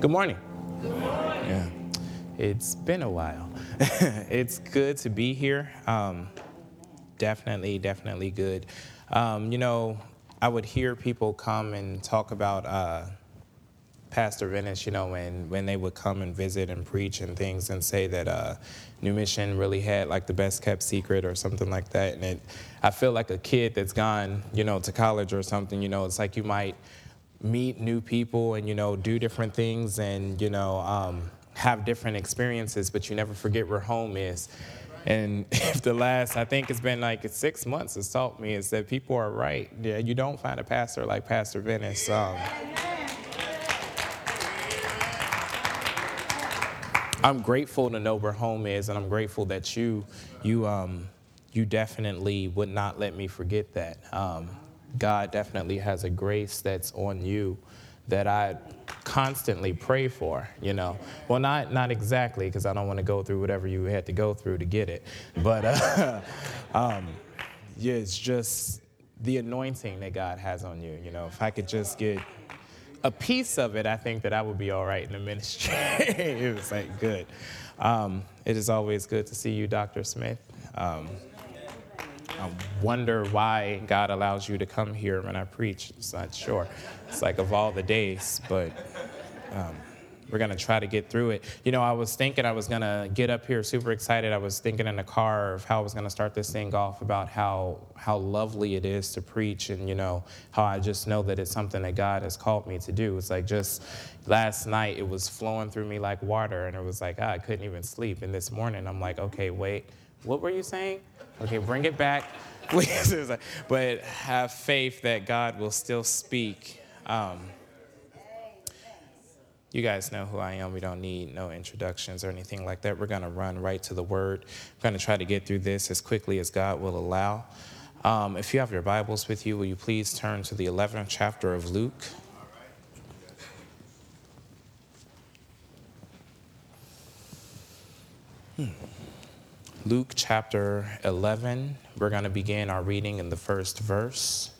Good morning. Yeah, it's been a while. it's good to be here. Um, definitely, definitely good. Um, you know, I would hear people come and talk about uh, Pastor Venice, you know, when, when they would come and visit and preach and things and say that uh, New Mission really had like the best kept secret or something like that. And it, I feel like a kid that's gone, you know, to college or something, you know, it's like you might meet new people and, you know, do different things and, you know, um, have different experiences, but you never forget where home is. And if the last, I think it's been like six months has taught me is that people are right. Yeah, you don't find a pastor like Pastor Venice. Um, I'm grateful to know where home is, and I'm grateful that you, you, um, you definitely would not let me forget that. Um, God definitely has a grace that's on you that I constantly pray for, you know. Well, not, not exactly, because I don't want to go through whatever you had to go through to get it. But uh, um, yeah, it's just the anointing that God has on you, you know. If I could just get a piece of it, I think that I would be all right in the ministry. it was like good. Um, it is always good to see you, Dr. Smith. Um, I wonder why God allows you to come here when I preach. It's not sure. It's like of all the days, but um, we're going to try to get through it. You know, I was thinking I was going to get up here super excited. I was thinking in the car of how I was going to start this thing off about how how lovely it is to preach and you know, how I just know that it's something that God has called me to do. It's like just last night it was flowing through me like water and it was like, ah, I couldn't even sleep. And this morning I'm like, okay, wait. What were you saying? Okay, bring it back. but have faith that God will still speak. Um, you guys know who I am. We don't need no introductions or anything like that. We're going to run right to the word. We're going to try to get through this as quickly as God will allow. Um, if you have your Bibles with you, will you please turn to the 11th chapter of Luke? Hmm. Luke chapter 11. We're going to begin our reading in the first verse.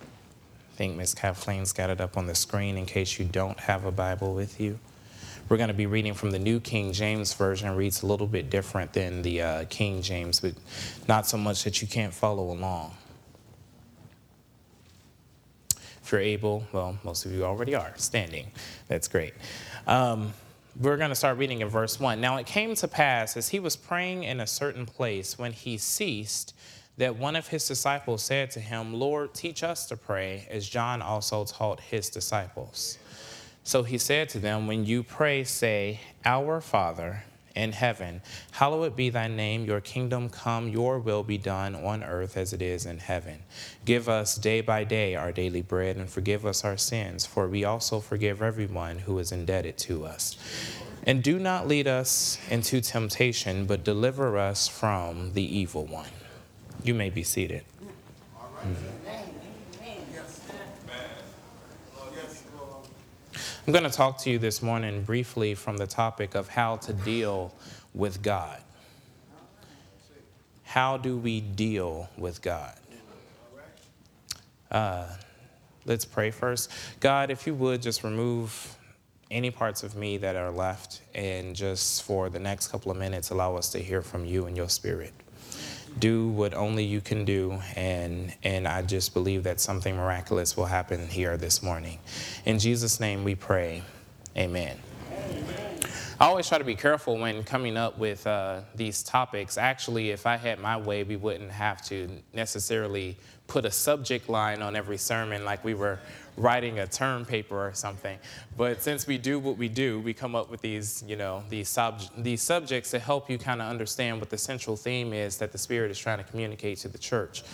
I think Miss Kathleen's got it up on the screen in case you don't have a Bible with you. We're going to be reading from the New King James Version. Reads a little bit different than the uh, King James, but not so much that you can't follow along. If you're able, well, most of you already are standing. That's great. Um, we're going to start reading in verse 1. Now it came to pass as he was praying in a certain place when he ceased that one of his disciples said to him, Lord, teach us to pray, as John also taught his disciples. So he said to them, When you pray, say, Our Father in heaven, hallowed be thy name, your kingdom come, your will be done on earth as it is in heaven. Give us day by day our daily bread, and forgive us our sins, for we also forgive everyone who is indebted to us. And do not lead us into temptation, but deliver us from the evil one. You may be seated. Mm-hmm. I'm going to talk to you this morning briefly from the topic of how to deal with God. How do we deal with God? Uh, let's pray first. God, if you would just remove any parts of me that are left and just for the next couple of minutes allow us to hear from you and your spirit do what only you can do and and I just believe that something miraculous will happen here this morning. In Jesus name we pray. Amen. I always try to be careful when coming up with uh, these topics. Actually, if I had my way, we wouldn't have to necessarily put a subject line on every sermon like we were writing a term paper or something. But since we do what we do, we come up with these, you know, these, sub- these subjects to help you kind of understand what the central theme is that the Spirit is trying to communicate to the church.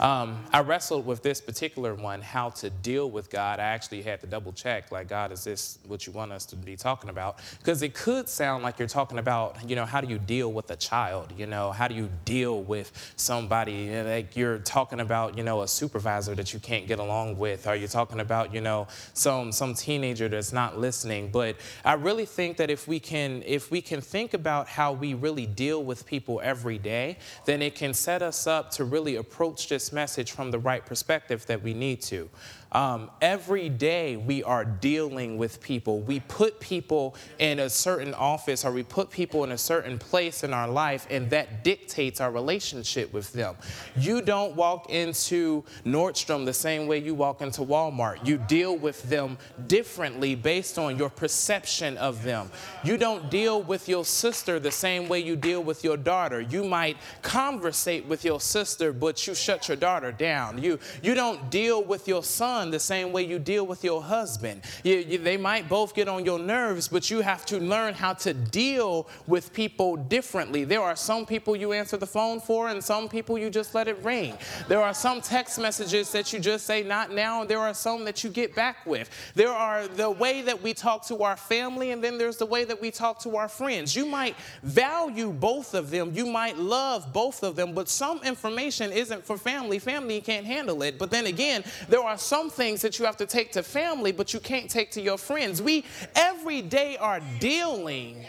Um, I wrestled with this particular one, how to deal with God. I actually had to double check, like, God, is this what you want us to be talking about? Because it could sound like you're talking about, you know, how do you deal with a child? You know, how do you deal with somebody? You know, Like you're talking about, you know, a supervisor that you can't get along with. Are you talking about, you know, some some teenager that's not listening? But I really think that if we can if we can think about how we really deal with people every day, then it can set us up to really approach this message from the right perspective that we need to. Um, every day we are dealing with people. We put people in a certain office or we put people in a certain place in our life, and that dictates our relationship with them. You don't walk into Nordstrom the same way you walk into Walmart. You deal with them differently based on your perception of them. You don't deal with your sister the same way you deal with your daughter. You might conversate with your sister, but you shut your daughter down. You, you don't deal with your son son the same way you deal with your husband. You, you, they might both get on your nerves, but you have to learn how to deal with people differently. There are some people you answer the phone for, and some people you just let it ring. There are some text messages that you just say, not now, and there are some that you get back with. There are the way that we talk to our family, and then there's the way that we talk to our friends. You might value both of them, you might love both of them, but some information isn't for family. Family can't handle it. But then again, there are some things that you have to take to family, but you can't take to your friends. We every day are dealing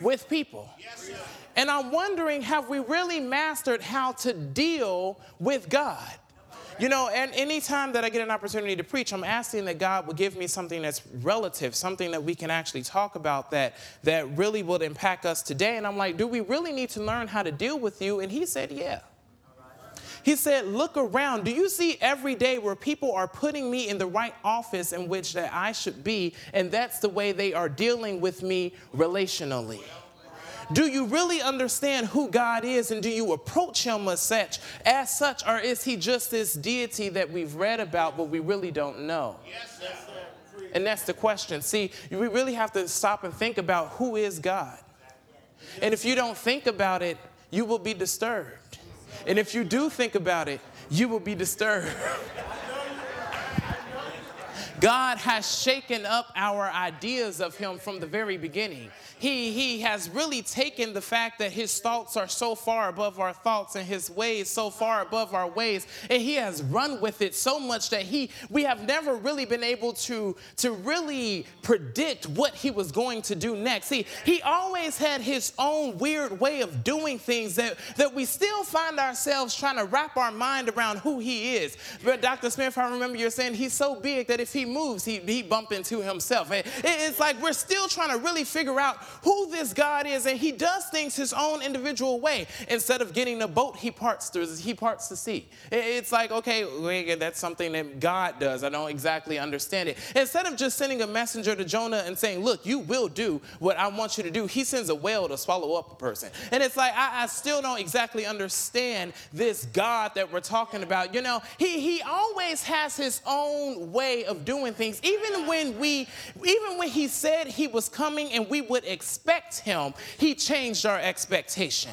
with people. And I'm wondering have we really mastered how to deal with God? You know, and anytime that I get an opportunity to preach, I'm asking that God would give me something that's relative, something that we can actually talk about that that really would impact us today. And I'm like, do we really need to learn how to deal with you? And he said, yeah. He said, Look around. Do you see every day where people are putting me in the right office in which that I should be? And that's the way they are dealing with me relationally. Do you really understand who God is and do you approach him as such, as such, or is he just this deity that we've read about but we really don't know? And that's the question. See, we really have to stop and think about who is God. And if you don't think about it, you will be disturbed. And if you do think about it, you will be disturbed. God has shaken up our ideas of Him from the very beginning. He, he has really taken the fact that His thoughts are so far above our thoughts and His ways so far above our ways, and He has run with it so much that He we have never really been able to, to really predict what He was going to do next. See, He always had His own weird way of doing things that, that we still find ourselves trying to wrap our mind around who He is. But Dr. Smith, I remember you're saying He's so big that if He moves, he, he bump into himself. It, it's like we're still trying to really figure out who this God is, and he does things his own individual way. Instead of getting a boat, he parts the, he parts the sea. It's like, okay, that's something that God does. I don't exactly understand it. Instead of just sending a messenger to Jonah and saying, look, you will do what I want you to do, he sends a whale to swallow up a person. And it's like, I, I still don't exactly understand this God that we're talking about. You know, he, he always has his own way of doing things even when we, even when he said he was coming and we would expect him, he changed our expectation.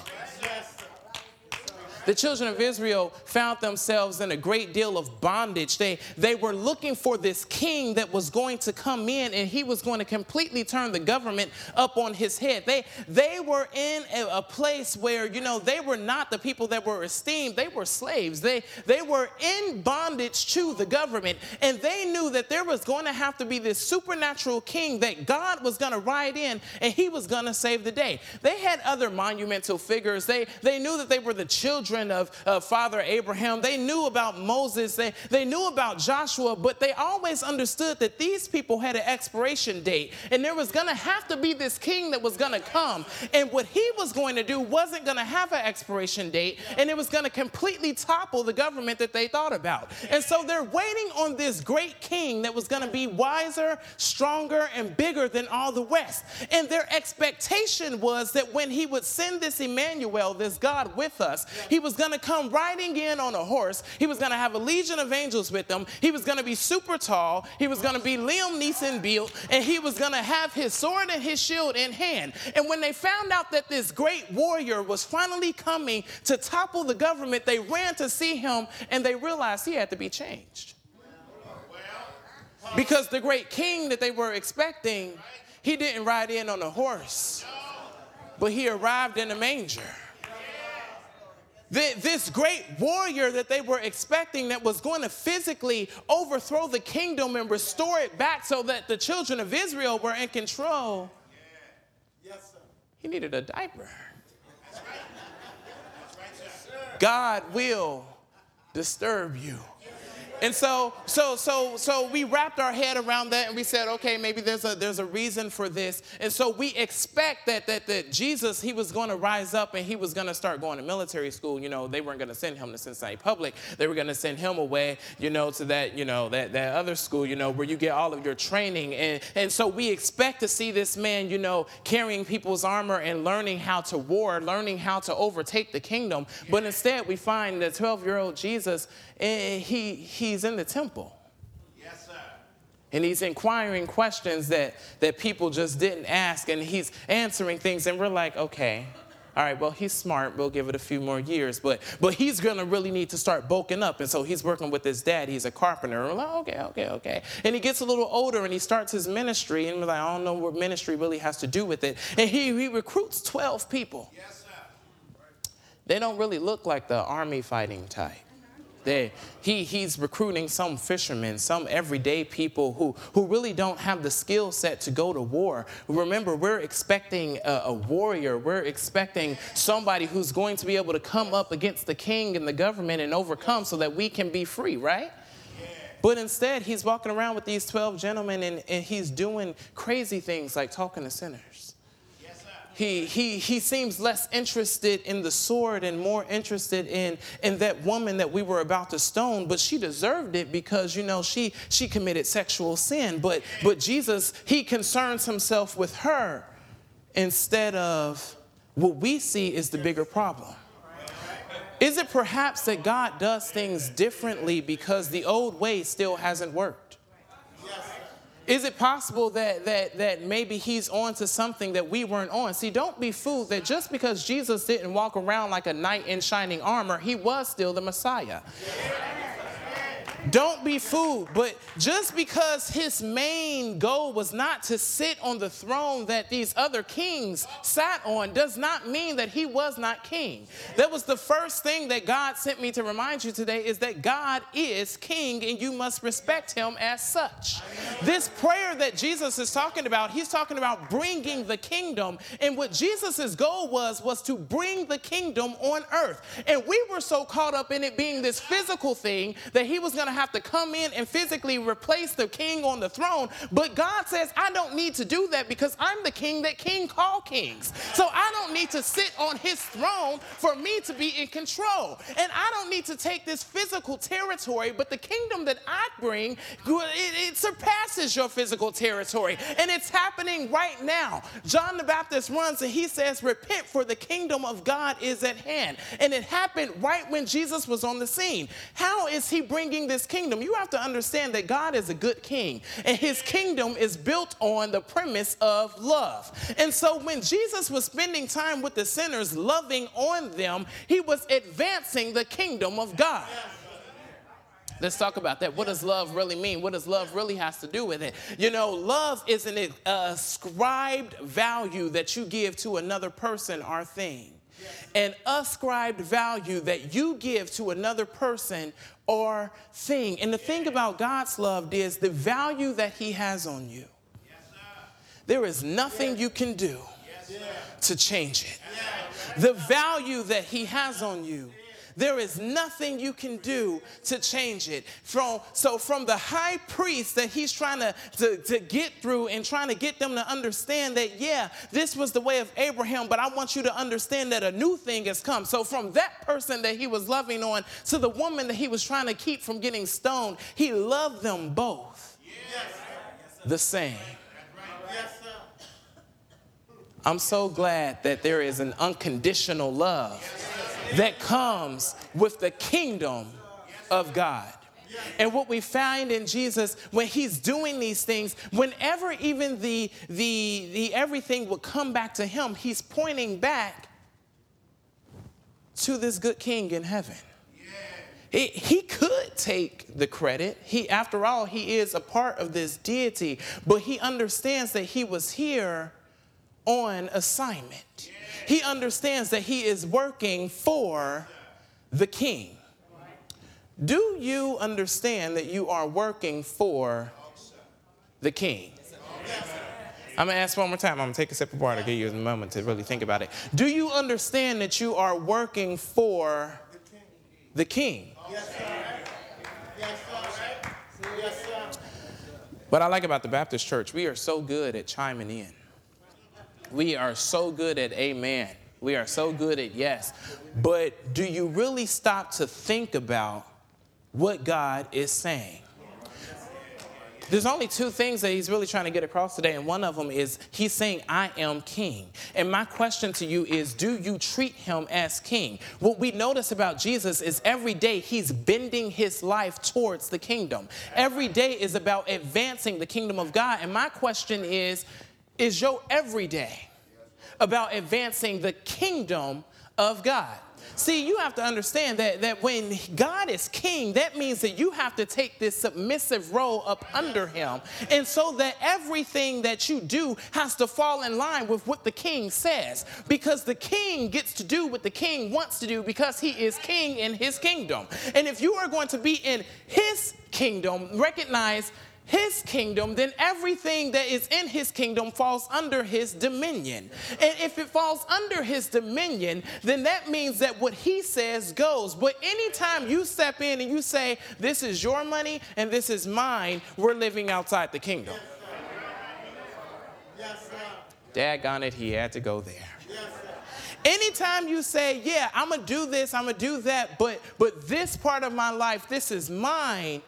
The children of Israel found themselves in a great deal of bondage. They, they were looking for this king that was going to come in and he was going to completely turn the government up on his head. They, they were in a, a place where, you know, they were not the people that were esteemed, they were slaves. They, they were in bondage to the government and they knew that there was going to have to be this supernatural king that God was going to ride in and he was going to save the day. They had other monumental figures. They, they knew that they were the children children of, of Father Abraham. They knew about Moses, they, they knew about Joshua, but they always understood that these people had an expiration date. And there was going to have to be this king that was going to come. And what he was going to do wasn't going to have an expiration date, and it was going to completely topple the government that they thought about. And so they're waiting on this great king that was going to be wiser, stronger, and bigger than all the West. And their expectation was that when he would send this Emmanuel, this God with us, he was going to come riding in on a horse. He was going to have a legion of angels with him. He was going to be super tall. He was going to be Liam Neeson built, and he was going to have his sword and his shield in hand. And when they found out that this great warrior was finally coming to topple the government, they ran to see him and they realized he had to be changed. Because the great king that they were expecting, he didn't ride in on a horse, but he arrived in a manger this great warrior that they were expecting that was going to physically overthrow the kingdom and restore it back so that the children of Israel were in control. He needed a diaper. God will disturb you. And so, so, so, so we wrapped our head around that and we said, okay, maybe there's a there's a reason for this. And so we expect that that that Jesus, he was going to rise up and he was going to start going to military school. You know, they weren't going to send him to Cincinnati Public. They were going to send him away, you know, to that, you know, that that other school, you know, where you get all of your training. And and so we expect to see this man, you know, carrying people's armor and learning how to war, learning how to overtake the kingdom. But instead, we find the 12-year-old Jesus, and he he's in the temple. Yes, sir. And he's inquiring questions that, that people just didn't ask, and he's answering things, and we're like, okay, all right, well, he's smart. We'll give it a few more years, but but he's gonna really need to start bulking up. And so he's working with his dad. He's a carpenter. And we're like, okay, okay, okay. And he gets a little older and he starts his ministry, and we're like, I don't know what ministry really has to do with it. And he, he recruits 12 people. Yes, sir. They don't really look like the army fighting type. They, he, he's recruiting some fishermen, some everyday people who, who really don't have the skill set to go to war. Remember, we're expecting a, a warrior. We're expecting somebody who's going to be able to come up against the king and the government and overcome so that we can be free, right? But instead, he's walking around with these 12 gentlemen and, and he's doing crazy things like talking to sinners. He, he, he seems less interested in the sword and more interested in, in that woman that we were about to stone, but she deserved it because, you know, she, she committed sexual sin. But, but Jesus, he concerns himself with her instead of what we see is the bigger problem. Is it perhaps that God does things differently because the old way still hasn't worked? Is it possible that, that, that maybe he's on to something that we weren't on? See, don't be fooled that just because Jesus didn't walk around like a knight in shining armor, he was still the Messiah. Don't be fooled, but just because his main goal was not to sit on the throne that these other kings sat on does not mean that he was not king. That was the first thing that God sent me to remind you today is that God is king and you must respect him as such. This prayer that Jesus is talking about, he's talking about bringing the kingdom and what Jesus's goal was was to bring the kingdom on earth. And we were so caught up in it being this physical thing that he was going to have to come in and physically replace the king on the throne. But God says, I don't need to do that because I'm the king that king call kings. So I don't need to sit on his throne for me to be in control. And I don't need to take this physical territory, but the kingdom that I bring, it, it surpasses your physical territory. And it's happening right now. John the Baptist runs and he says, Repent, for the kingdom of God is at hand. And it happened right when Jesus was on the scene. How is he bringing this kingdom? You have to understand that God is a good king, and his kingdom is built on the premise of love. And so when Jesus was spending time with the sinners, loving on them, he was advancing the kingdom of God. Let's talk about that. What does love really mean? What does love really has to do with it? You know, love is an ascribed value that you give to another person or thing. An ascribed value that you give to another person or thing. And the thing about God's love is the value that He has on you. There is nothing you can do to change it. The value that He has on you there is nothing you can do to change it. From, so, from the high priest that he's trying to, to, to get through and trying to get them to understand that, yeah, this was the way of Abraham, but I want you to understand that a new thing has come. So, from that person that he was loving on to the woman that he was trying to keep from getting stoned, he loved them both the same. I'm so glad that there is an unconditional love that comes with the kingdom of God. And what we find in Jesus when he's doing these things, whenever even the, the, the everything would come back to him, he's pointing back to this good king in heaven. He, he could take the credit. He, after all, he is a part of this deity, but he understands that he was here on assignment. He understands that he is working for the king. Do you understand that you are working for the king? I'm gonna ask one more time. I'm gonna take a sip of water, give you a moment to really think about it. Do you understand that you are working for the king? What I like about the Baptist church, we are so good at chiming in. We are so good at amen. We are so good at yes. But do you really stop to think about what God is saying? There's only two things that he's really trying to get across today, and one of them is he's saying, I am king. And my question to you is, do you treat him as king? What we notice about Jesus is every day he's bending his life towards the kingdom. Every day is about advancing the kingdom of God. And my question is, is your everyday about advancing the kingdom of God? See, you have to understand that, that when God is king, that means that you have to take this submissive role up under him. And so that everything that you do has to fall in line with what the king says. Because the king gets to do what the king wants to do because he is king in his kingdom. And if you are going to be in his kingdom, recognize his kingdom, then everything that is in his kingdom falls under his dominion. And if it falls under his dominion, then that means that what he says goes. But anytime you step in and you say, This is your money and this is mine, we're living outside the kingdom. Yes, Daggone it, he had to go there. Anytime you say, yeah, I'm gonna do this, I'm gonna do that, but but this part of my life, this is mine,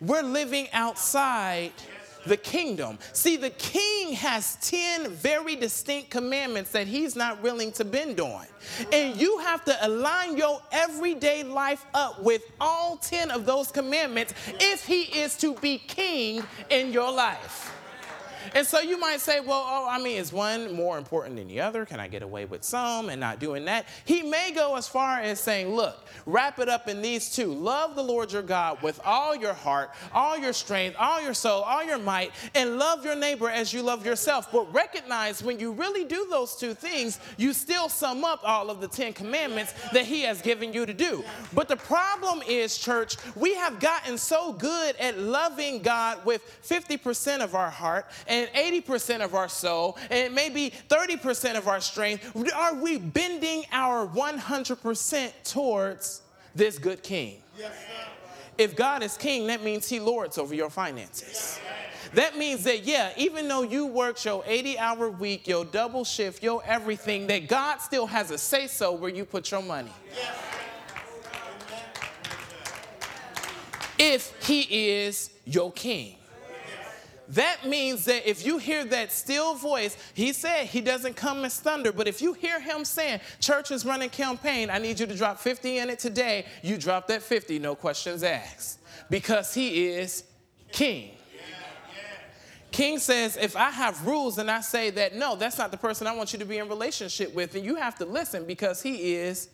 we're living outside the kingdom. See, the king has 10 very distinct commandments that he's not willing to bend on. And you have to align your everyday life up with all 10 of those commandments if he is to be king in your life. And so you might say, well, oh, I mean, is one more important than the other? Can I get away with some and not doing that? He may go as far as saying, look, wrap it up in these two love the Lord your God with all your heart, all your strength, all your soul, all your might, and love your neighbor as you love yourself. But recognize when you really do those two things, you still sum up all of the Ten Commandments that He has given you to do. But the problem is, church, we have gotten so good at loving God with 50% of our heart and 80% of our soul and maybe 30% of our strength, are we bending our 100% towards this good king? Yes, if God is king, that means he lords over your finances. That means that, yeah, even though you work your 80 hour week, your double shift, your everything, that God still has a say so where you put your money. If he is your king. That means that if you hear that still voice, he said he doesn't come as thunder, but if you hear him saying, Church is running campaign, I need you to drop 50 in it today, you drop that 50, no questions asked, because he is king. King says, if I have rules and I say that, no, that's not the person I want you to be in relationship with, then you have to listen because he is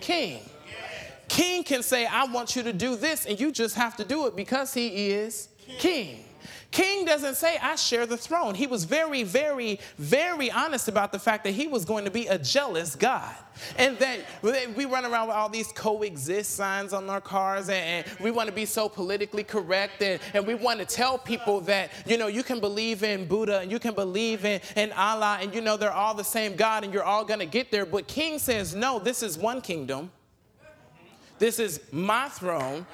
king. King can say, I want you to do this, and you just have to do it because he is king. King doesn't say, I share the throne. He was very, very, very honest about the fact that he was going to be a jealous God. And that we run around with all these coexist signs on our cars, and, we want to be so politically correct, and, and we want to tell people that, you know, you can believe in Buddha and you can believe in, in Allah, and you know, they're all the same God, and you're all going to get there. But King says, no, this is one kingdom. This is my throne.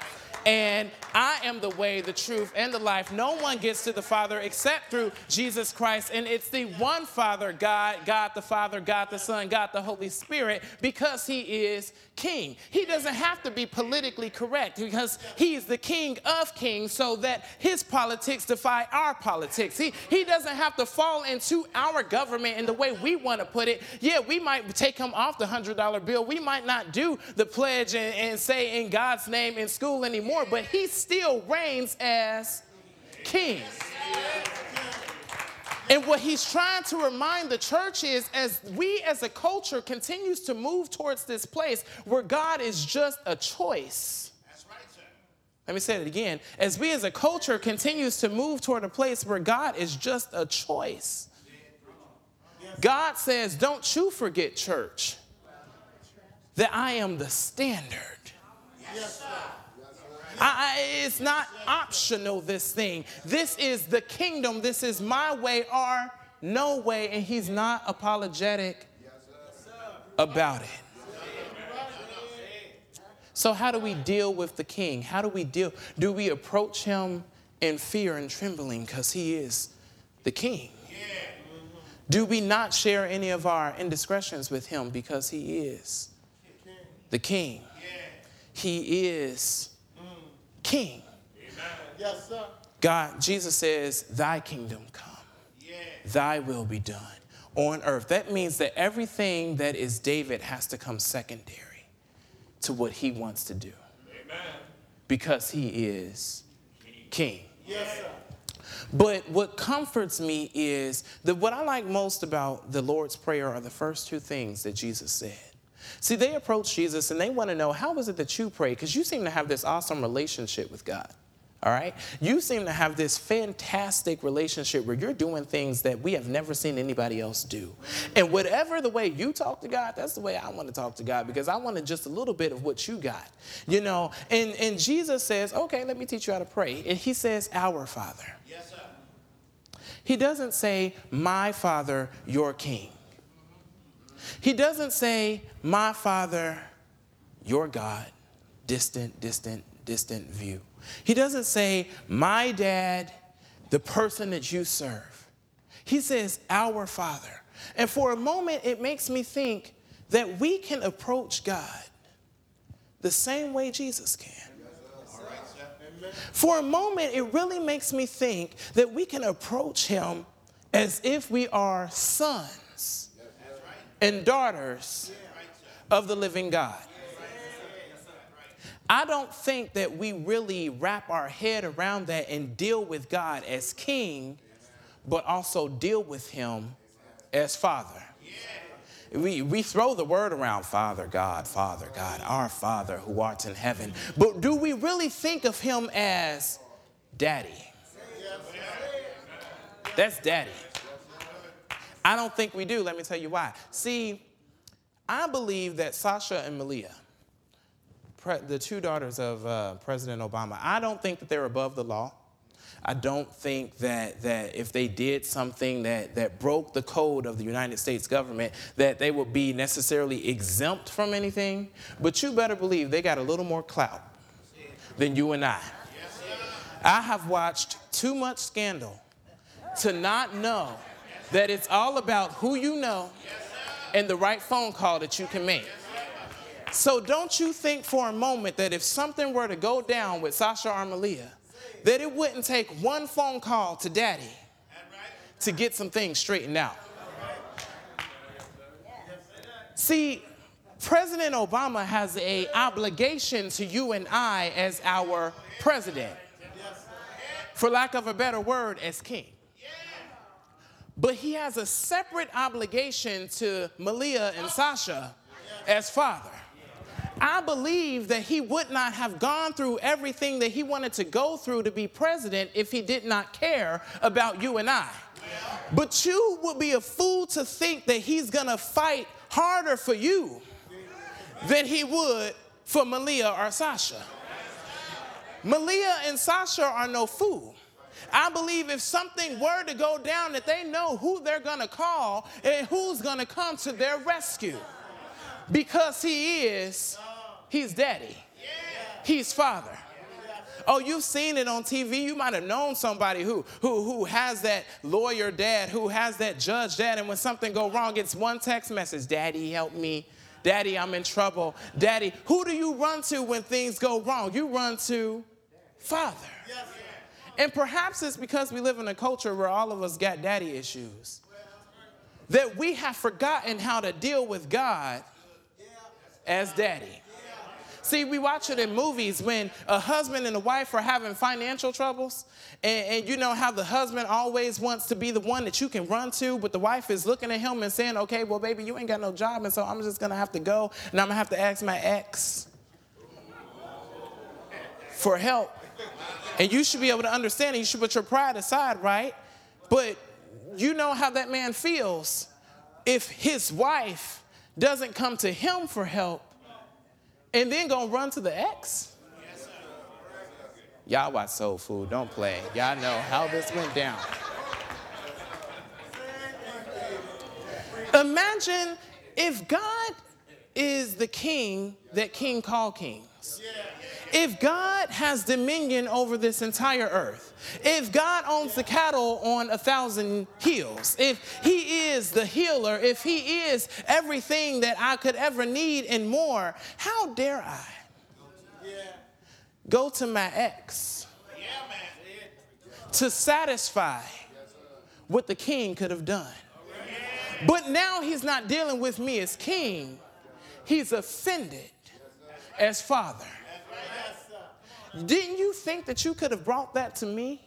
And I am the way, the truth, and the life. No one gets to the Father except through Jesus Christ. And it's the one Father, God, God the Father, God the Son, God the Holy Spirit, because He is King. He doesn't have to be politically correct because He is the King of kings, so that His politics defy our politics. He, he doesn't have to fall into our government in the way we want to put it. Yeah, we might take Him off the $100 bill. We might not do the pledge and, and say in God's name in school anymore more, but he still reigns as king. And what he's trying to remind the church is as we as a culture continues to move towards this place where God is just a choice. Let me say it again. As we as a culture continues to move toward a place where God is just a choice. God says, Don't you forget, church, that I am the standard. Yes, I, it's not optional, this thing. This is the kingdom. This is my way or no way. And he's not apologetic about it. So, how do we deal with the king? How do we deal? Do we approach him in fear and trembling because he is the king? Do we not share any of our indiscretions with him because he is the king? He is king. Yes, sir. God, Jesus says, Thy kingdom come, Thy will be done on earth. That means that everything that is David has to come secondary to what he wants to do Amen. because he is king. Yes, sir. But what comforts me is that what I like most about the Lord's Prayer are the first two things that Jesus said. See, they approach Jesus and they want to know, how is it that you pray? Because you seem to have this awesome relationship with God. All right? You seem to have this fantastic relationship where you're doing things that we have never seen anybody else do. And whatever the way you talk to God, that's the way I want to talk to God because I wanted just a little bit of what you got. You know, and, and Jesus says, okay, let me teach you how to pray. And he says, Our Father. Yes, sir. He doesn't say, My Father, your King. He doesn't say, My Father, your God, distant, distant, distant view. He doesn't say, My dad, the person that you serve. He says, Our Father. And for a moment, it makes me think that we can approach God the same way Jesus can. For a moment, it really makes me think that we can approach him as if we are sons and daughters of the living God. I don't think that we really wrap our head around that and deal with God as king, but also deal with him as father. We, we throw the word around Father God, Father God, our Father who art in heaven. But do we really think of him as daddy? That's daddy. I don't think we do. Let me tell you why. See, I believe that Sasha and Malia, pre- the two daughters of uh, President Obama, I don't think that they're above the law. I don't think that, that if they did something that, that broke the code of the United States government, that they would be necessarily exempt from anything. But you better believe they got a little more clout than you and I. I have watched too much scandal to not know that it's all about who you know and the right phone call that you can make. So don't you think for a moment that if something were to go down with Sasha or Malia, that it wouldn't take one phone call to daddy to get some things straightened out. See, President Obama has a obligation to you and I as our president. For lack of a better word, as king. But he has a separate obligation to Malia and Sasha as father. I believe that he would not have gone through everything that he wanted to go through to be president if he did not care about you and I. But you would be a fool to think that he's gonna fight harder for you than he would for Malia or Sasha. Malia and Sasha are no fool. I believe if something were to go down, that they know who they're gonna call and who's gonna come to their rescue. Because he is, he's daddy. He's father. Oh, you've seen it on TV. You might have known somebody who, who, who has that lawyer dad, who has that judge dad, and when something go wrong, it's one text message, Daddy, help me. Daddy, I'm in trouble. Daddy, who do you run to when things go wrong? You run to Father. And perhaps it's because we live in a culture where all of us got daddy issues. That we have forgotten how to deal with God as daddy. See, we watch it in movies when a husband and a wife are having financial troubles, and, and, you know how the husband always wants to be the one that you can run to, but the wife is looking at him and saying, Okay, well, baby, you ain't got no job, and so I'm just gonna have to go, and I'm gonna have to ask my ex for help. And you should be able to understand it. You should put your pride aside, right? But you know how that man feels if his wife doesn't come to him for help and then gonna run to the ex. Y'all watch Soul Food, don't play. Y'all know how this went down. Imagine if God is the king that King called kings. If God has dominion over this entire earth, if God owns the cattle on a thousand hills, if He is the healer, if He is everything that I could ever need and more, how dare I go to my ex to satisfy what the king could have done? But now He's not dealing with me as king, He's offended as father. Didn't you think that you could have brought that to me?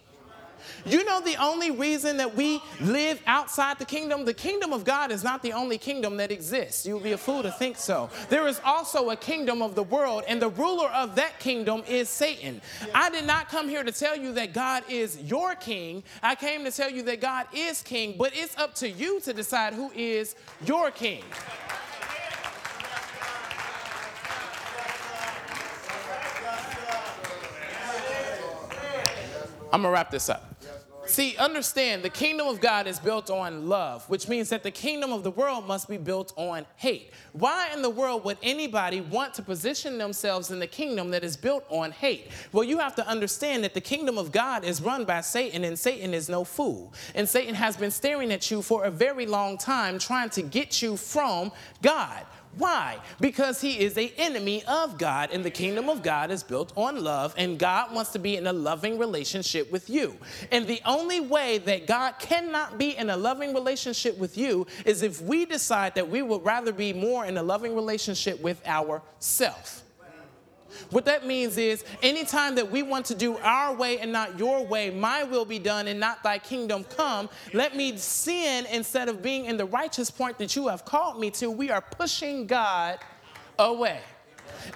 You know, the only reason that we live outside the kingdom, the kingdom of God is not the only kingdom that exists. You would be a fool to think so. There is also a kingdom of the world, and the ruler of that kingdom is Satan. I did not come here to tell you that God is your king. I came to tell you that God is king, but it's up to you to decide who is your king. I'm gonna wrap this up. See, understand the kingdom of God is built on love, which means that the kingdom of the world must be built on hate. Why in the world would anybody want to position themselves in the kingdom that is built on hate? Well, you have to understand that the kingdom of God is run by Satan, and Satan is no fool. And Satan has been staring at you for a very long time, trying to get you from God. Why? Because he is a enemy of God, and the kingdom of God is built on love, and God wants to be in a loving relationship with you. And the only way that God cannot be in a loving relationship with you is if we decide that we would rather be more in a loving relationship with ourselves. What that means is anytime that we want to do our way and not your way, my will be done and not thy kingdom come, let me sin instead of being in the righteous point that you have called me to. We are pushing God away.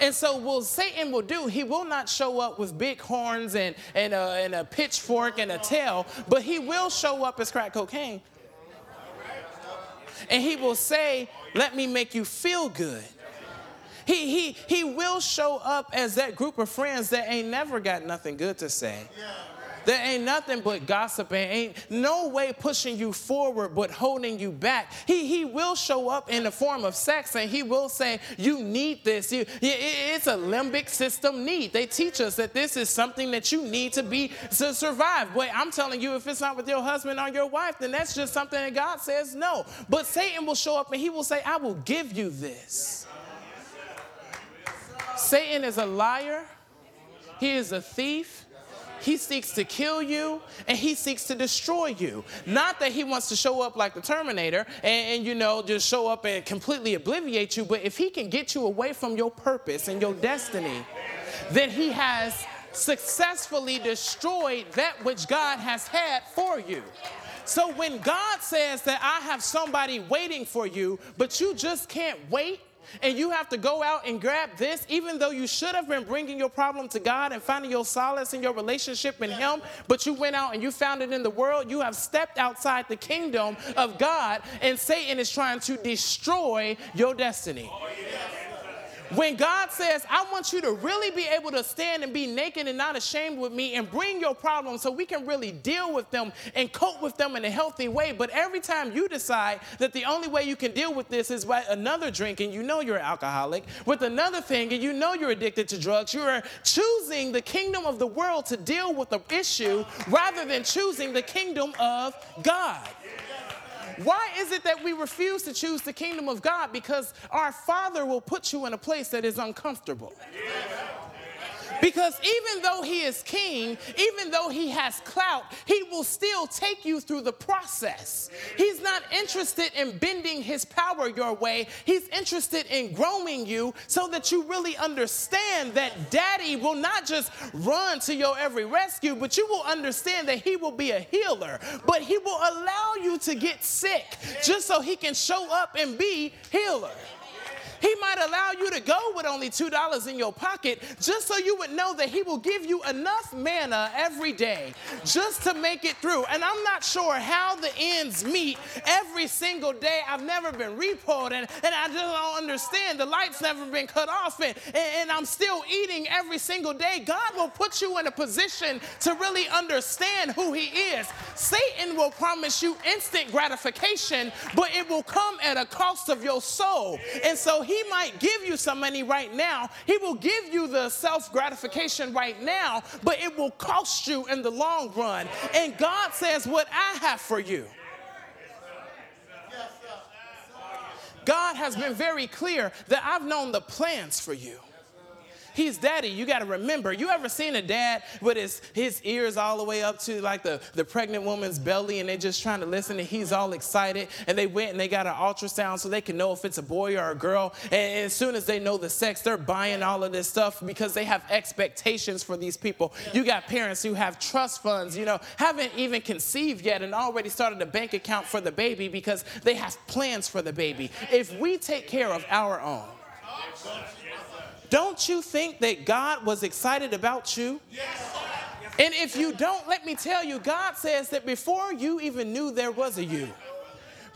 And so, what Satan will do, he will not show up with big horns and, and, a, and a pitchfork and a tail, but he will show up as crack cocaine. And he will say, Let me make you feel good. He, he, he will show up as that group of friends that ain't never got nothing good to say. There ain't nothing but gossip and ain't no way pushing you forward but holding you back. He, he will show up in the form of sex and he will say, You need this. You, it's a limbic system need. They teach us that this is something that you need to be to survive. But I'm telling you, if it's not with your husband or your wife, then that's just something that God says no. But Satan will show up and he will say, I will give you this. Satan is a liar, he is a thief. He seeks to kill you and he seeks to destroy you. Not that he wants to show up like the Terminator and, and, you know, just show up and completely obliviate you, but if he can get you away from your purpose and your destiny, then he has successfully destroyed that which God has had for you. So when God says that I have somebody waiting for you, but you just can't wait, and you have to go out and grab this, even though you should have been bringing your problem to God and finding your solace in your relationship in Him, but you went out and you found it in the world, you have stepped outside the kingdom of God, and Satan is trying to destroy your destiny. Oh, yeah. When God says, I want you to really be able to stand and be naked and not ashamed with me and bring your problems so we can really deal with them and cope with them in a healthy way. But every time you decide that the only way you can deal with this is by another drink and you know you're an alcoholic, with another thing and you know you're addicted to drugs, you are choosing the kingdom of the world to deal with the issue rather than choosing the kingdom of God. Why is it that we refuse to choose the kingdom of God? Because our Father will put you in a place that is uncomfortable. Because even though he is king, even though he has clout, he will still take you through the process. He's not interested in bending his power your way, he's interested in growing you so that you really understand that daddy will not just run to your every rescue, but you will understand that he will be a healer, but he will allow you to get sick just so he can show up and be healer. He might allow you to go with only $2 in your pocket just so you would know that He will give you enough manna every day just to make it through. And I'm not sure how the ends meet every single day. I've never been repoed and, and I just don't understand. The light's never been cut off and, and I'm still eating every single day. God will put you in a position to really understand who He is. Satan will promise you instant gratification, but it will come at a cost of your soul. And so so he might give you some money right now. He will give you the self gratification right now, but it will cost you in the long run. And God says, What I have for you. God has been very clear that I've known the plans for you. He's daddy. You got to remember. You ever seen a dad with his, his ears all the way up to like the, the pregnant woman's belly and they're just trying to listen and he's all excited and they went and they got an ultrasound so they can know if it's a boy or a girl. And, and as soon as they know the sex, they're buying all of this stuff because they have expectations for these people. You got parents who have trust funds, you know, haven't even conceived yet and already started a bank account for the baby because they have plans for the baby. If we take care of our own, don't you think that God was excited about you? Yes. And if you don't, let me tell you, God says that before you even knew there was a you,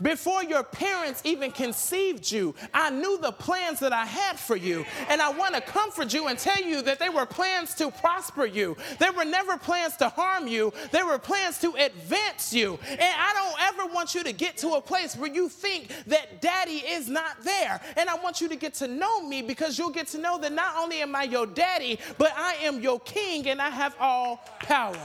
before your parents even conceived you, I knew the plans that I had for you. And I want to comfort you and tell you that they were plans to prosper you. They were never plans to harm you, they were plans to advance you. And I don't ever want you to get to a place where you think that daddy is not there. And I want you to get to know me because you'll get to know that not only am I your daddy, but I am your king and I have all power.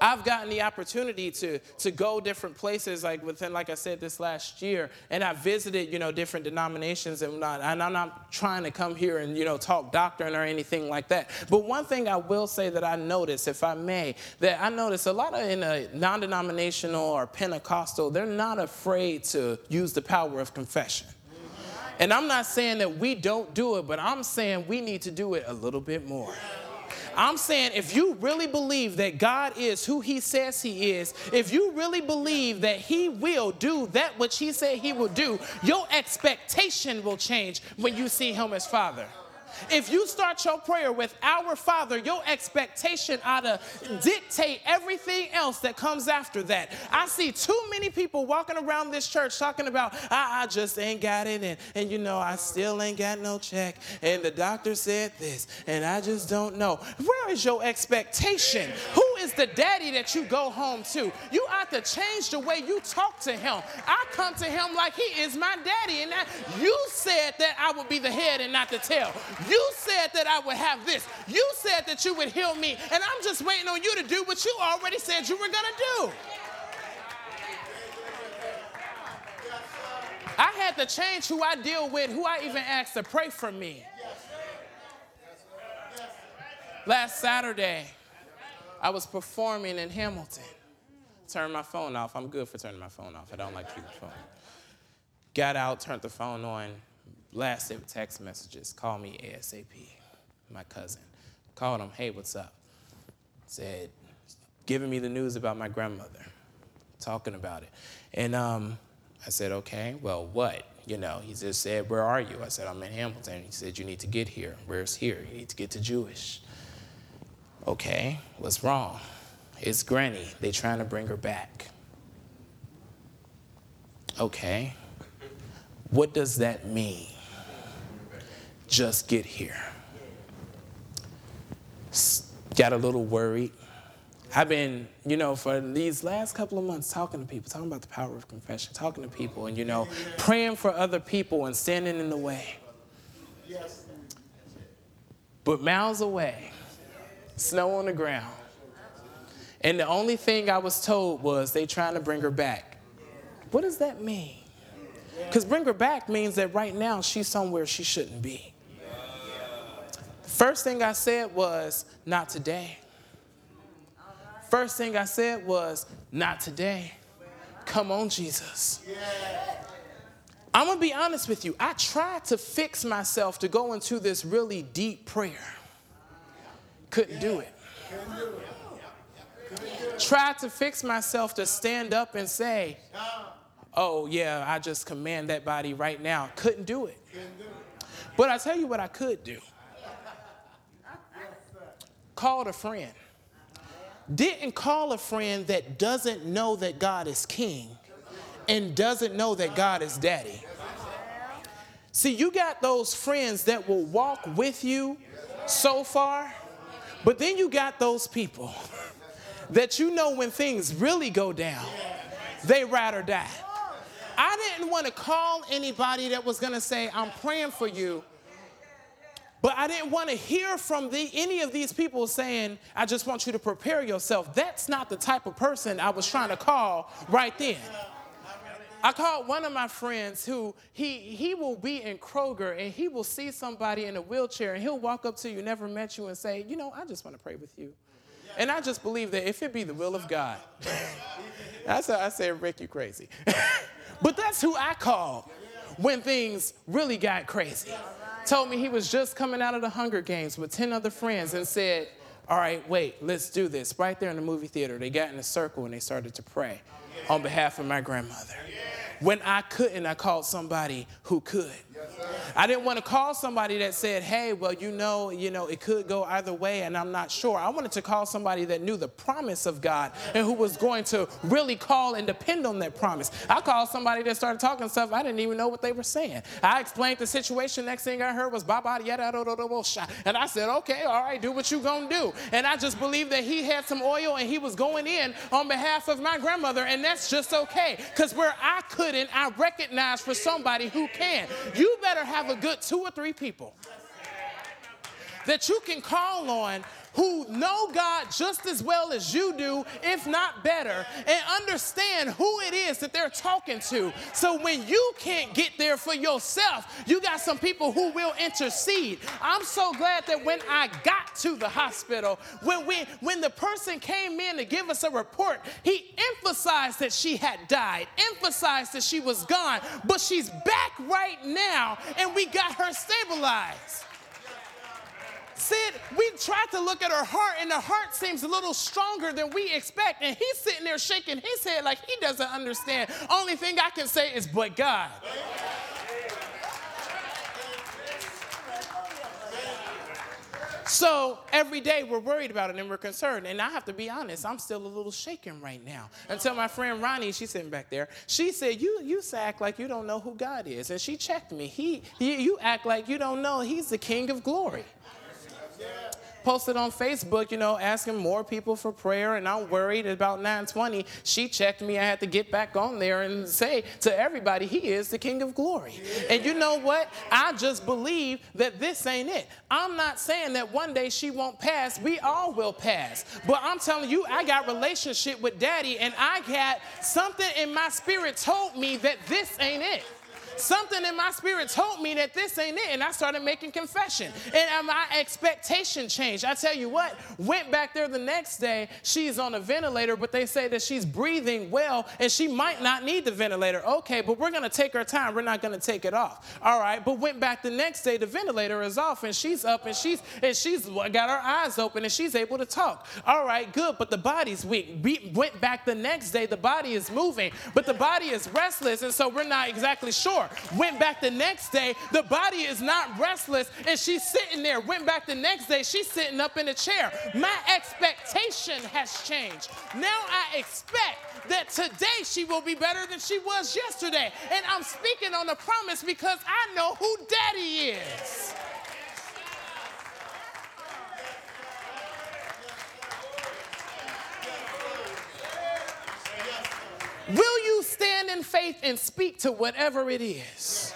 I've gotten the opportunity to, to go different places, like within, like I said, this last year, and I visited, you know, different denominations and not, and I'm not trying to come here and, you know, talk doctrine or anything like that. But one thing I will say that I notice, if I may, that I notice a lot of in a non-denominational or Pentecostal, they're not afraid to use the power of confession. And I'm not saying that we don't do it, but I'm saying we need to do it a little bit more. I'm saying if you really believe that God is who he says he is, if you really believe that he will do that which he said he will do, your expectation will change when you see him as Father. If you start your prayer with Our Father, your expectation ought to dictate everything else that comes after that. I see too many people walking around this church talking about, I, I just ain't got it, and, and you know, I still ain't got no check, and the doctor said this, and I just don't know. Where is your expectation? Who is the daddy that you go home to? You ought to change the way you talk to him. I come to him like he is my daddy, and that you said that I would be the head and not the tail. You said that I would have this. You said that you would heal me. And I'm just waiting on you to do what you already said you were going to do. I had to change who I deal with, who I even ask to pray for me. Last Saturday, I was performing in Hamilton. Turned my phone off. I'm good for turning my phone off. I don't like keeping the phone. Got out, turned the phone on, blasted text messages. Call me ASAP. My cousin called him. Hey, what's up? Said, giving me the news about my grandmother, talking about it. And um, I said, okay, well, what? You know, he just said, where are you? I said, I'm in Hamilton. He said, you need to get here. Where's here? You need to get to Jewish. Okay, what's wrong? It's Granny. They trying to bring her back. Okay, what does that mean? Just get here. Got a little worried. I've been, you know, for these last couple of months talking to people, talking about the power of confession, talking to people, and, you know, praying for other people and standing in the way. But miles away, snow on the ground. And the only thing I was told was they trying to bring her back. What does that mean? Because bring her back means that right now she's somewhere she shouldn't be. First thing I said was, not today. First thing I said was, not today. Come on, Jesus. I'm to be honest with you. I tried to fix myself to go into this really deep prayer. Couldn't do it. Tried to fix myself to stand up and say, oh, yeah, I just command that body right now. Couldn't do it. But I tell you what I could do called a friend. Didn't call a friend that doesn't know that God is king and doesn't know that God is daddy. See, you got those friends that will walk with you so far, but then you got those people that you know when things really go down, they ride or die. I didn't want to call anybody that was going to say, I'm praying for you. But I didn't want to hear from the, any of these people saying, I just want you to prepare yourself. That's not the type of person I was trying to call right then. I called one of my friends who he, he will be in Kroger and he will see somebody in a wheelchair and he'll walk up to you, never met you, and say, You know, I just want to pray with you. And I just believe that if it be the will of God, that's how I said, Rick, you crazy. but that's who I called when things really got crazy. Told me he was just coming out of the Hunger Games with 10 other friends and said, All right, wait, let's do this. Right there in the movie theater, they got in a circle and they started to pray on behalf of my grandmother. When I couldn't, I called somebody who could. I didn't want to call somebody that said, "Hey, well, you know, you know, it could go either way, and I'm not sure." I wanted to call somebody that knew the promise of God and who was going to really call and depend on that promise. I called somebody that started talking stuff I didn't even know what they were saying. I explained the situation. Next thing I heard was "Baba yada and I said, "Okay, all right, do what you gonna do." And I just believed that he had some oil and he was going in on behalf of my grandmother, and that's just okay. Because where I couldn't, I recognized for somebody who can. You better have a good two or three people that you can call on who know God just as well as you do, if not better, and understand who it is that they're talking to. So when you can't get there for yourself, you got some people who will intercede. I'm so glad that when I got to the hospital, when we when the person came in to give us a report, he emphasized that she had died, emphasized that she was gone, but she's back right now and we got her stabilized. Sid, we tried to look at her heart, and the heart seems a little stronger than we expect. And he's sitting there shaking his head like he doesn't understand. Only thing I can say is, but God. So every day we're worried about it and we're concerned. And I have to be honest, I'm still a little shaken right now. Until my friend Ronnie, she's sitting back there, she said, You you act like you don't know who God is. And she checked me. He, he you act like you don't know he's the king of glory posted on Facebook, you know, asking more people for prayer, and I'm worried about 920. She checked me. I had to get back on there and say to everybody, He is the King of glory. And you know what? I just believe that this ain't it. I'm not saying that one day she won't pass. We all will pass. But I'm telling you, I got relationship with Daddy, and I got something in my spirit told me that this ain't it something in my spirit told me that this ain't it. And I started making confession. And uh, my expectation changed. I tell you what, went back there the next day. She's on a ventilator, but they say that she's breathing well and she might not need the ventilator. Okay, but we're going to take our time. We're not going to take it off. All right, but went back the next day. The ventilator is off and she's up and she's and she's got her eyes open and she's able to talk. All right, good, but the body's weak. We went back the next day. The body is moving, but the body is restless, and so we're not exactly sure. Went back the next day, the body is not restless, and she's sitting there. Went back the next day, she's sitting up in a chair. My expectation has changed. Now I expect that today she will be better than she was yesterday. And I'm speaking on the promise because I know who daddy is. Will you stand in faith and speak to whatever it is?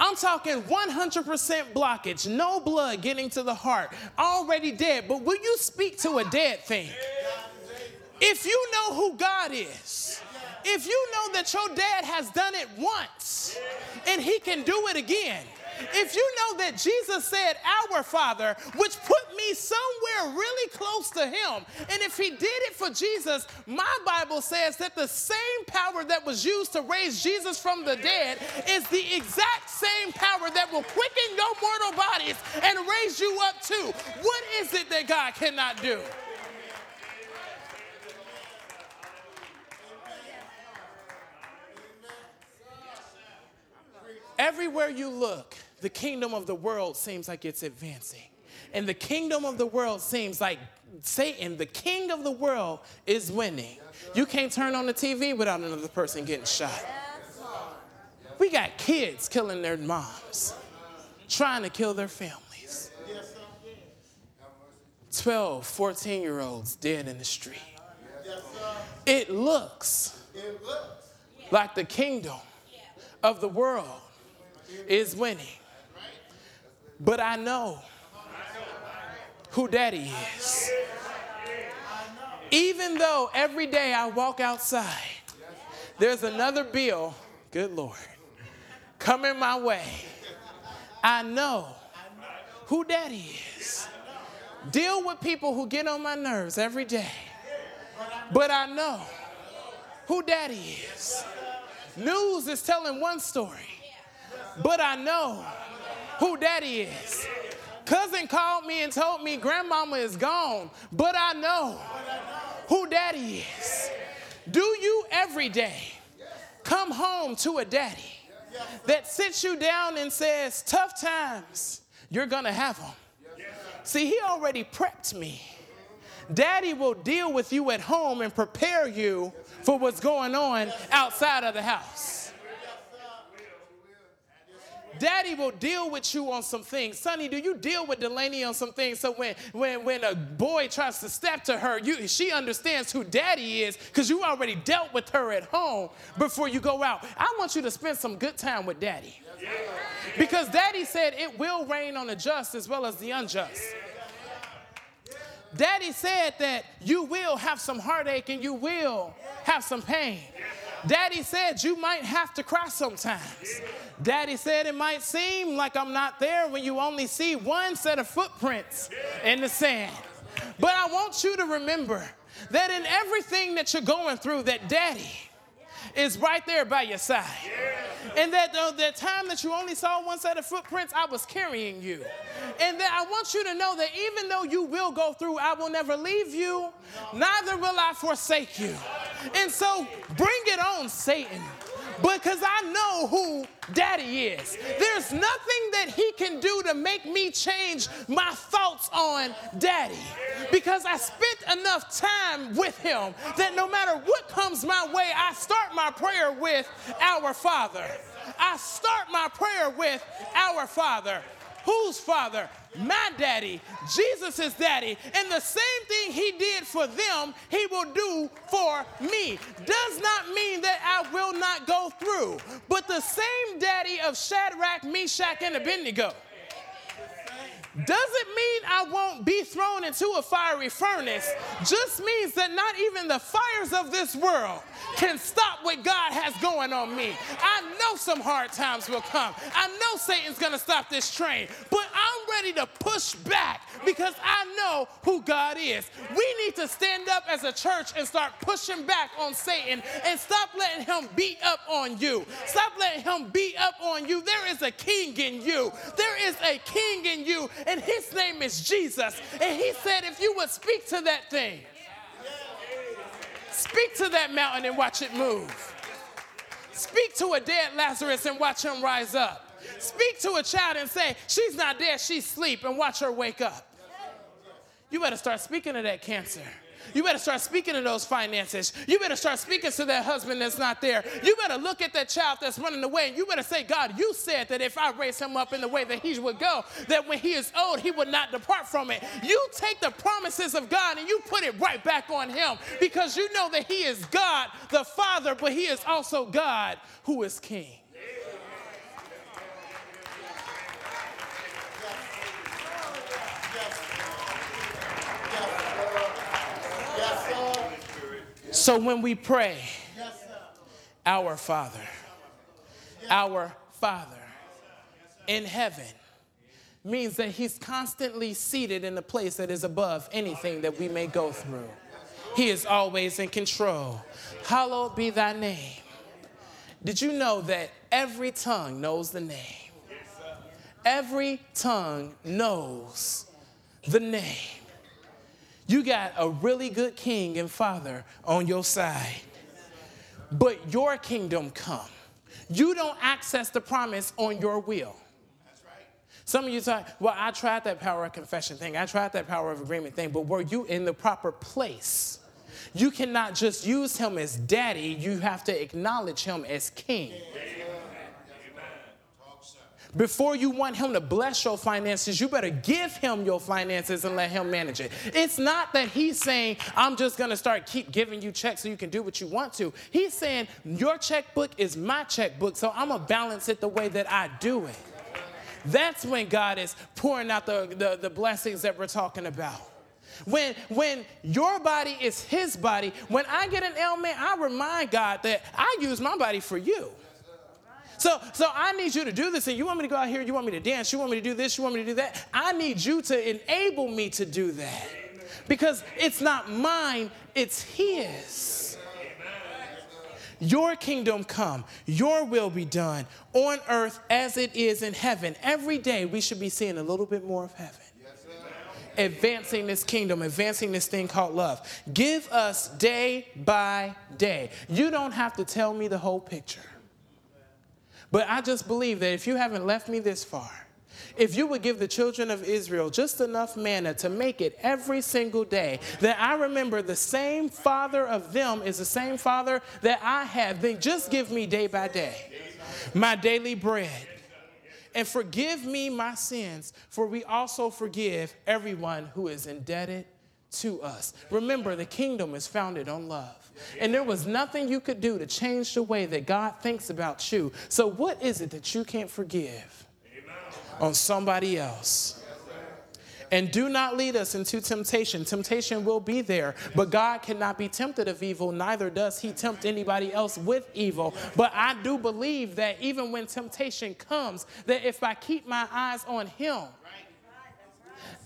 I'm talking 100% blockage, no blood getting to the heart, already dead. But will you speak to a dead thing? If you know who God is, if you know that your dad has done it once and he can do it again, if you know that Jesus said, Our Father, which put me somewhere really close to Him, and if He did it for Jesus, my Bible says that the same power that was used to raise Jesus from the dead is the exact same power that will quicken your mortal bodies and raise you up too. What is it that God cannot do? Everywhere you look, the kingdom of the world seems like it's advancing. And the kingdom of the world seems like Satan, the king of the world, is winning. You can't turn on the TV without another person getting shot. We got kids killing their moms, trying to kill their families. 12, 14 year olds dead in the street. It looks like the kingdom of the world is winning. But I know who daddy is. Even though every day I walk outside, there's another bill, good Lord, coming my way. I know who daddy is. Deal with people who get on my nerves every day. But I know who daddy is. News is telling one story, but I know who daddy is. Cousin called me and told me grandmama is gone, but I know who daddy is. Do you every day come home to a daddy that sits you down and says, Tough times, you're gonna have them. See, he already prepped me. Daddy will deal with you at home and prepare you for what's going on outside of the house. Daddy will deal with you on some things. Sonny, do you deal with Delaney on some things so when, when, when a boy tries to step to her, you, she understands who daddy is because you already dealt with her at home before you go out. I want you to spend some good time with daddy. Because daddy said it will rain on the just as well as the unjust. Daddy said that you will have some heartache and you will have some pain. Daddy said you might have to cry sometimes. Daddy said it might seem like I'm not there when you only see one set of footprints in the sand. But I want you to remember that in everything that you're going through, that daddy is right there by your side. And that the, the time that you only saw one set of footprints, I was carrying you. And that I want you to know that even though you will go through, I will never leave you, neither will I forsake you. And so bring it on, Satan because I know who daddy is. There's nothing that he can do to make me change my thoughts on daddy because I spent enough time with him that no matter what comes my way, I start my prayer with our Father. I start my prayer with our Father. Whose father? My daddy. Jesus' daddy. And the same thing he did for them, he will do for me. Does not mean that I will not go through, but the same daddy of Shadrach, Meshach, and Abednego doesn't mean I won't be thrown into a fiery furnace, just means that not even the fires of this world can stop what God has going on me. I know some hard times will come. I know Satan's gonna stop this train, but I'm ready to push back because I know who God is. We need to stand up as a church and start pushing back on Satan and stop letting him beat up on you. Stop letting him beat up on you. There is a king in you. There is a king in you, and his name is Jesus. And he said, if you would speak to that thing, speak to that mountain and watch it move. Speak to a dead Lazarus and watch him rise up. Speak to a child and say, She's not dead, she's asleep, and watch her wake up. You better start speaking to that cancer. You better start speaking to those finances. You better start speaking to that husband that's not there. You better look at that child that's running away and you better say, God, you said that if I raise him up in the way that he would go, that when he is old, he would not depart from it. You take the promises of God and you put it right back on him because you know that he is God, the Father, but he is also God who is King. So when we pray, our Father, our Father in heaven means that He's constantly seated in a place that is above anything that we may go through. He is always in control. Hallowed be thy name. Did you know that every tongue knows the name? Every tongue knows the name. You got a really good king and father on your side. But your kingdom come. You don't access the promise on your will. Some of you say, well, I tried that power of confession thing. I tried that power of agreement thing, but were you in the proper place? You cannot just use him as daddy, you have to acknowledge him as king. Before you want him to bless your finances, you better give him your finances and let him manage it. It's not that he's saying, I'm just gonna start keep giving you checks so you can do what you want to. He's saying, Your checkbook is my checkbook, so I'm gonna balance it the way that I do it. That's when God is pouring out the, the, the blessings that we're talking about. When, when your body is his body, when I get an ailment, I remind God that I use my body for you. So, so I need you to do this, and you want me to go out here, you want me to dance, you want me to do this, you want me to do that. I need you to enable me to do that. Because it's not mine, it's his. Your kingdom come, your will be done on earth as it is in heaven. Every day we should be seeing a little bit more of heaven advancing this kingdom, advancing this thing called love. Give us day by day. You don't have to tell me the whole picture. But I just believe that if you haven't left me this far, if you would give the children of Israel just enough manna to make it every single day, that I remember the same father of them is the same father that I have, then just give me day by day my daily bread and forgive me my sins, for we also forgive everyone who is indebted to us. Remember, the kingdom is founded on love. And there was nothing you could do to change the way that God thinks about you. So, what is it that you can't forgive on somebody else? And do not lead us into temptation. Temptation will be there, but God cannot be tempted of evil, neither does he tempt anybody else with evil. But I do believe that even when temptation comes, that if I keep my eyes on him,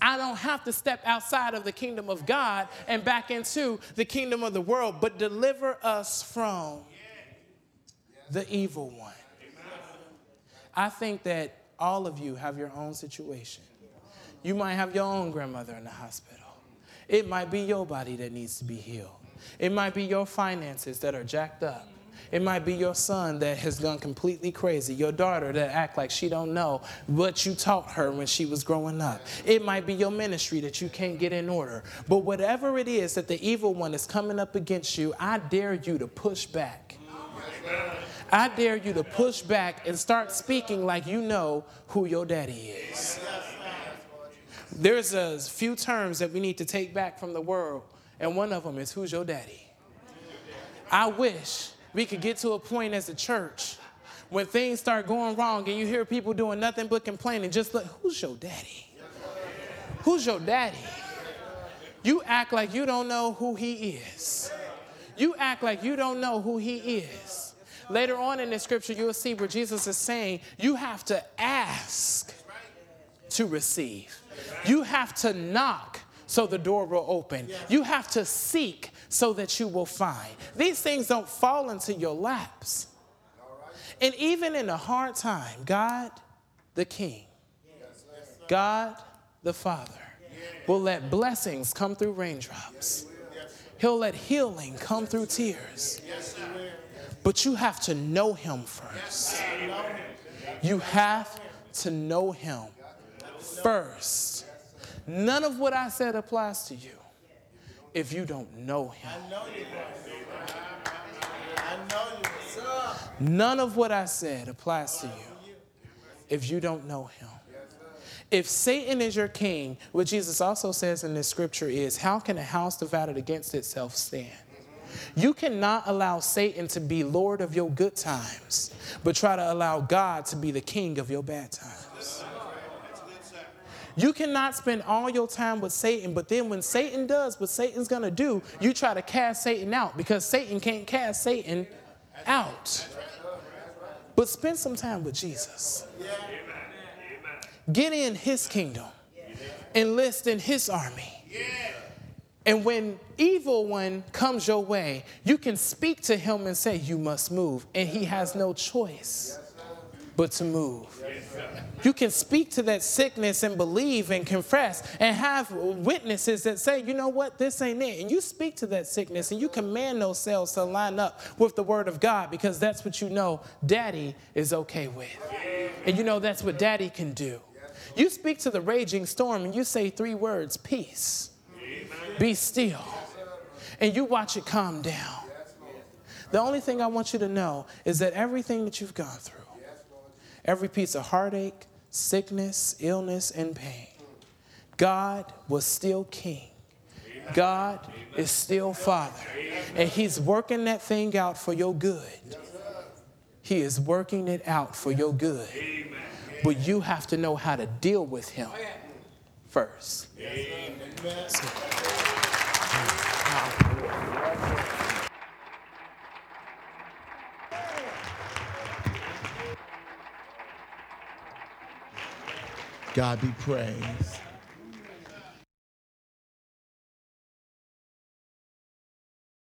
I don't have to step outside of the kingdom of God and back into the kingdom of the world, but deliver us from the evil one. I think that all of you have your own situation. You might have your own grandmother in the hospital. It might be your body that needs to be healed. It might be your finances that are jacked up. It might be your son that has gone completely crazy, your daughter that act like she don't know what you taught her when she was growing up. It might be your ministry that you can't get in order. But whatever it is that the evil one is coming up against you, I dare you to push back. I dare you to push back and start speaking like you know who your daddy is. There's a few terms that we need to take back from the world, and one of them is who's your daddy? I wish we could get to a point as a church when things start going wrong and you hear people doing nothing but complaining, just like, who's your daddy? Who's your daddy? You act like you don't know who he is. You act like you don't know who he is. Later on in the scripture, you'll see where Jesus is saying, you have to ask to receive. You have to knock so the door will open. You have to seek so that you will find. These things don't fall into your laps. And even in a hard time, God the King, God the Father will let blessings come through raindrops. He'll let healing come through tears. But you have to know Him first. You have to know Him first. None of what I said applies to you if you don't know him. I know you, I know you. None of what I said applies to you if you don't know him. If Satan is your king, what Jesus also says in this scripture is, How can a house divided against itself stand? You cannot allow Satan to be Lord of your good times, but try to allow God to be the king of your bad times. You cannot spend all your time with Satan, but then when Satan does what Satan's going to do, you try to cast Satan out because Satan can't cast Satan out. But spend some time with Jesus. Get in his kingdom, enlist in his army. And when evil one comes your way, you can speak to him and say, You must move. And he has no choice but to move. You can speak to that sickness and believe and confess and have witnesses that say, you know what, this ain't it. And you speak to that sickness and you command those cells to line up with the word of God because that's what you know daddy is okay with. And you know that's what daddy can do. You speak to the raging storm and you say three words peace, be still, and you watch it calm down. The only thing I want you to know is that everything that you've gone through, every piece of heartache, sickness, illness, and pain. God was still king. God is still Father. And He's working that thing out for your good. He is working it out for your good. But you have to know how to deal with Him first. God be praised.